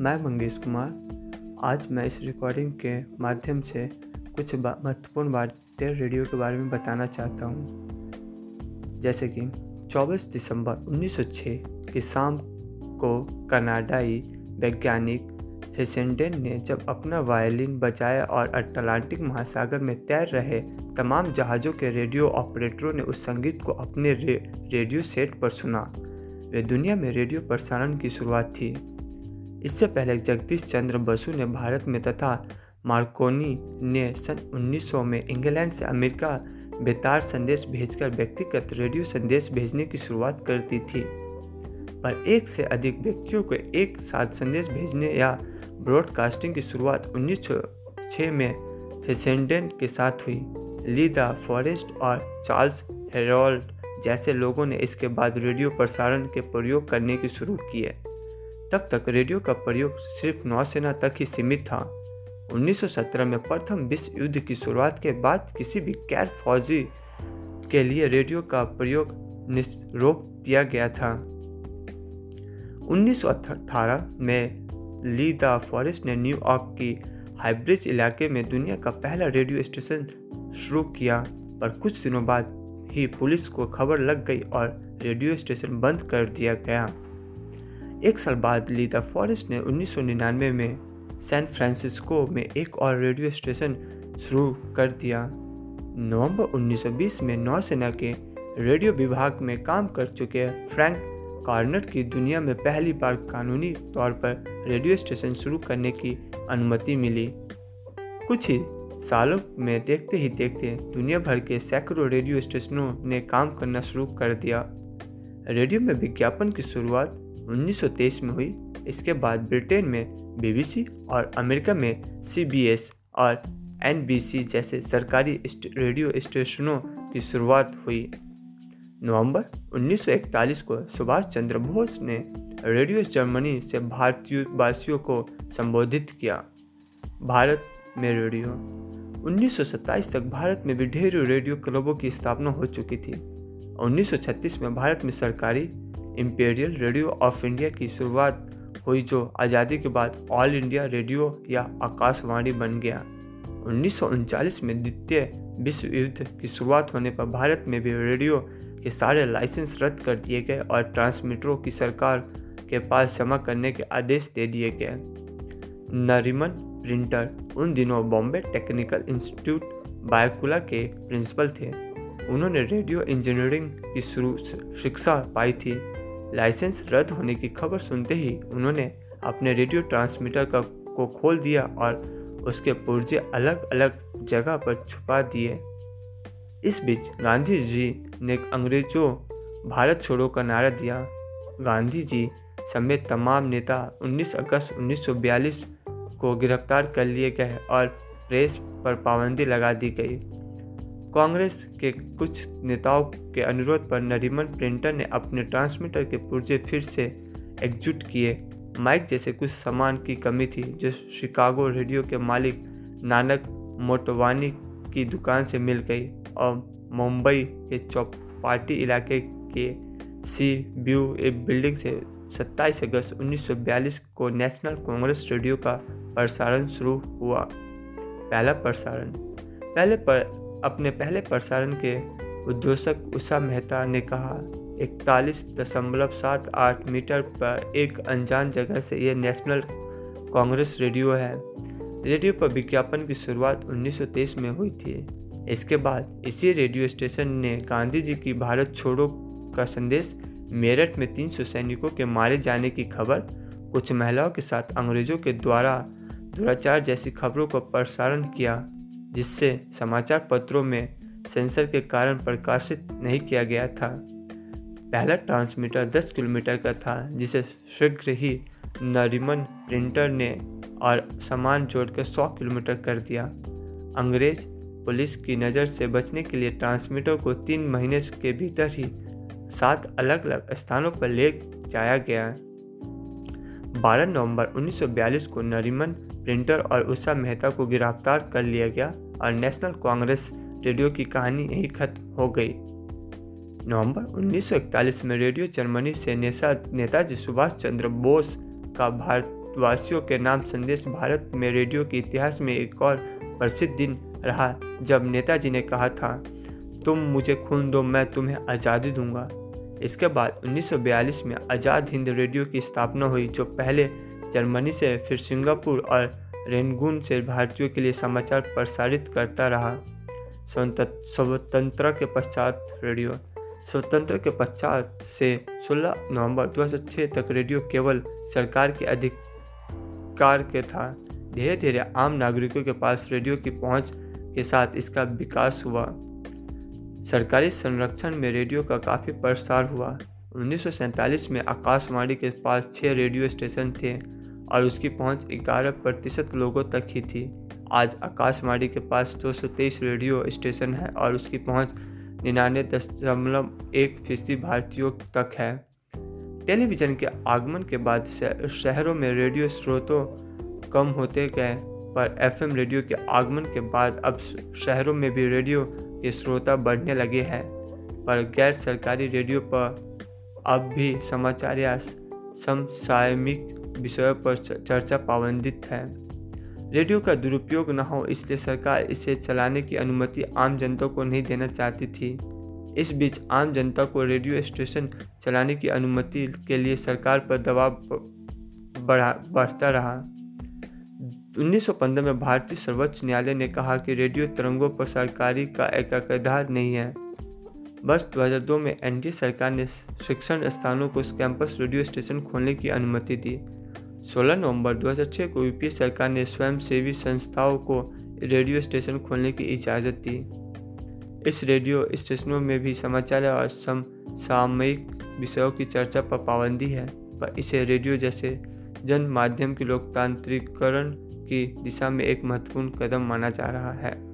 मैं मंगेश कुमार। आज मैं इस रिकॉर्डिंग के माध्यम से कुछ बा, महत्वपूर्ण बातें रेडियो के बारे में बताना चाहता हूँ। जैसे कि 24 दिसंबर 1906 की शाम को कनाडाई वैज्ञानिक फेसेंडेन ने जब अपना वायलिन बजाया और अटलांटिक महासागर में तैर रहे तमाम जहाज़ों के रेडियो ऑपरेटरों ने उस संगीत को अपने रे, रेडियो सेट पर सुना। वे दुनिया में रेडियो प्रसारण की शुरुआत थी। इससे पहले जगदीश चंद्र बसु ने भारत में तथा मार्कोनी ने सन 1900 में इंग्लैंड से अमेरिका बेतार संदेश भेजकर व्यक्तिगत रेडियो संदेश भेजने की शुरुआत कर दी थी। पर एक से अधिक व्यक्तियों को एक साथ संदेश भेजने या ब्रॉडकास्टिंग की शुरुआत 1906 में फेसेंडेन के साथ हुई। ली द फॉरेस्ट और चार्ल्स हेरोल्ड जैसे लोगों ने इसके बाद रेडियो प्रसारण के प्रयोग करने की शुरू किए। तब तक रेडियो का प्रयोग सिर्फ़ नौसेना तक ही सीमित था। 1917 में प्रथम विश्व युद्ध की शुरुआत के बाद किसी भी गैर फौजी के लिए रेडियो का प्रयोग रोक दिया गया था। 1918 में ली द फॉरेस्ट ने न्यूयॉर्क की हाइब्रिज इलाके में दुनिया का पहला रेडियो स्टेशन शुरू किया, पर कुछ दिनों बाद ही पुलिस को खबर लग गई और रेडियो स्टेशन बंद कर दिया गया। एक साल बाद ली द फॉरेस्ट ने 1999 में सैन फ्रांसिस्को में एक और रेडियो स्टेशन शुरू कर दिया। नवंबर 1920 में नौसेना के रेडियो विभाग में काम कर चुके फ्रैंक कार्नर की दुनिया में पहली बार कानूनी तौर पर रेडियो स्टेशन शुरू करने की अनुमति मिली। कुछ ही सालों में देखते ही देखते दुनिया भर के सैकड़ों रेडियो स्टेशनों ने काम करना शुरू कर दिया। रेडियो में विज्ञापन की शुरुआत 1923 में हुई। इसके बाद ब्रिटेन में बीबीसी और अमेरिका में सीबीएस और एनबीसी जैसे सरकारी रेडियो स्टेशनों की शुरुआत हुई। नवंबर 1941 को सुभाष चंद्र बोस ने रेडियो जर्मनी से भारतीय वासियों को संबोधित किया। भारत में रेडियो। 1927 तक भारत में भी ढेरों रेडियो क्लबों की स्थापना हो चुकी थी। 1936 में भारत में सरकारी इम्पेरियल रेडियो ऑफ़ इंडिया की शुरुआत हुई, जो आज़ादी के बाद ऑल इंडिया रेडियो या आकाशवाणी बन गया। उन्नीस में द्वितीय विश्व युद्ध की शुरुआत होने पर भारत में भी रेडियो के सारे लाइसेंस रद्द कर दिए गए और ट्रांसमीटरों की सरकार के पास जमा करने के आदेश दे दिए गए। नरिमन प्रिंटर, उन दिनों बॉम्बे टेक्निकल इंस्टीट्यूट, बायकुला के प्रिंसिपल थे। उन्होंने रेडियो इंजीनियरिंग की शुरू शिक्षा पाई थी। लाइसेंस रद्द होने की खबर सुनते ही उन्होंने अपने रेडियो ट्रांसमीटर का, को खोल दिया और उसके पुर्जे अलग अलग जगह पर छुपा दिए। इस बीच गांधी जी ने अंग्रेज़ों, भारत छोड़ो का नारा दिया। गांधी जी समेत तमाम नेता 19 अगस्त 1942 को गिरफ़्तार कर लिए गए और प्रेस पर पाबंदी लगा दी गई। कांग्रेस के कुछ नेताओं के अनुरोध पर नरीमन प्रिंटर ने अपने ट्रांसमीटर के पुर्जे फिर से एकजुट किए। माइक जैसे कुछ सामान की कमी थी, जो शिकागो रेडियो के मालिक नानक मोटवानी की दुकान से मिल गई और मुंबई के चौपाटी इलाके के सी व्यू ए बिल्डिंग से 27 अगस्त 1942 को नेशनल कांग्रेस रेडियो का प्रसारण शुरू हुआ। पहला प्रसारण पहले पर अपने पहले प्रसारण के उद्घोषक उषा मेहता ने कहा, इकतालीस दशमलव सात आठ मीटर पर एक अनजान जगह से यह नेशनल कांग्रेस रेडियो है। रेडियो पर विज्ञापन की शुरुआत 1923 में हुई थी। इसके बाद इसी रेडियो स्टेशन ने गांधी जी की भारत छोड़ो का संदेश मेरठ में 300 सैनिकों के मारे जाने की खबर, कुछ महिलाओं के साथ अंग्रेज़ों के द्वारा दुराचार जैसी खबरों का प्रसारण किया। जिससे समाचार पत्रों में सेंसर के कारण प्रकाशित नहीं किया गया था। पहला ट्रांसमीटर 10 किलोमीटर का था, जिसे शीघ्र ही नरिमन प्रिंटर ने और सामान जोड़कर 100 किलोमीटर कर दिया। अंग्रेज़ पुलिस की नज़र से बचने के लिए ट्रांसमीटर को तीन महीने के भीतर ही सात अलग अलग स्थानों पर ले जाया गया। 12 नवंबर 1942 को नरीमन, प्रिंटर और उषा मेहता को गिरफ़्तार कर लिया गया और नेशनल कांग्रेस रेडियो की कहानी यही खत्म हो गई। नवंबर 1941 में रेडियो जर्मनी से नेता नेताजी सुभाष चंद्र बोस का भारतवासियों के नाम संदेश भारत में रेडियो के इतिहास में एक और प्रसिद्ध दिन रहा, जब नेताजी ने कहा था, तुम मुझे खून दो, मैं तुम्हें आज़ादी दूँगा। इसके बाद 1942 में आज़ाद हिंद रेडियो की स्थापना हुई, जो पहले जर्मनी से, फिर सिंगापुर और रेनगून से भारतीयों के लिए समाचार प्रसारित करता रहा। स्वतंत्रता के पश्चात रेडियो, स्वतंत्र के पश्चात से 16 नवंबर 2006 तक रेडियो केवल सरकार के अधिकार के था। धीरे धीरे आम नागरिकों के पास रेडियो की पहुँच के साथ इसका विकास हुआ। सरकारी संरक्षण में रेडियो का काफ़ी प्रसार हुआ। उन्नीस सौ सैंतालीस में आकाशवाणी के पास छः रेडियो स्टेशन थे और उसकी पहुँच 11 प्रतिशत लोगों तक ही थी। आज आकाशवाणी के पास दो सौ तेईस रेडियो स्टेशन है और उसकी पहुँच निन्यानवे दशमलव एक फ़ीसदी भारतीयों तक है। टेलीविज़न के आगमन के बाद शहरों में रेडियो स्रोतों कम होते गए। पर एफएम रेडियो के आगमन के बाद अब शहरों में भी रेडियो के श्रोता बढ़ने लगे हैं। पर गैर सरकारी रेडियो पर अब भी समाचार या समसामयिक विषयों पर चर्चा पाबंदित है। रेडियो का दुरुपयोग न हो इसलिए सरकार इसे चलाने की अनुमति आम जनता को नहीं देना चाहती थी। इस बीच आम जनता को रेडियो स्टेशन चलाने की अनुमति के लिए सरकार पर दबाव बढ़ा, बढ़ता रहा। 1915 में भारतीय सर्वोच्च न्यायालय ने कहा कि रेडियो तरंगों पर सरकारी का एकाधिकार नहीं है। वर्ष 2002 में एनडीए सरकार ने शिक्षण स्थानों को कैंपस रेडियो स्टेशन खोलने की अनुमति दी। 16 नवंबर 2006 को यूपीए सरकार ने स्वयंसेवी संस्थाओं को रेडियो स्टेशन खोलने की इजाज़त दी। इस रेडियो स्टेशनों में भी समाचार और समसामयिक विषयों की चर्चा पर पाबंदी है। पर इसे रेडियो जैसे जन माध्यम के लोकतांत्रिकरण की दिशा में एक महत्वपूर्ण कदम माना जा रहा है।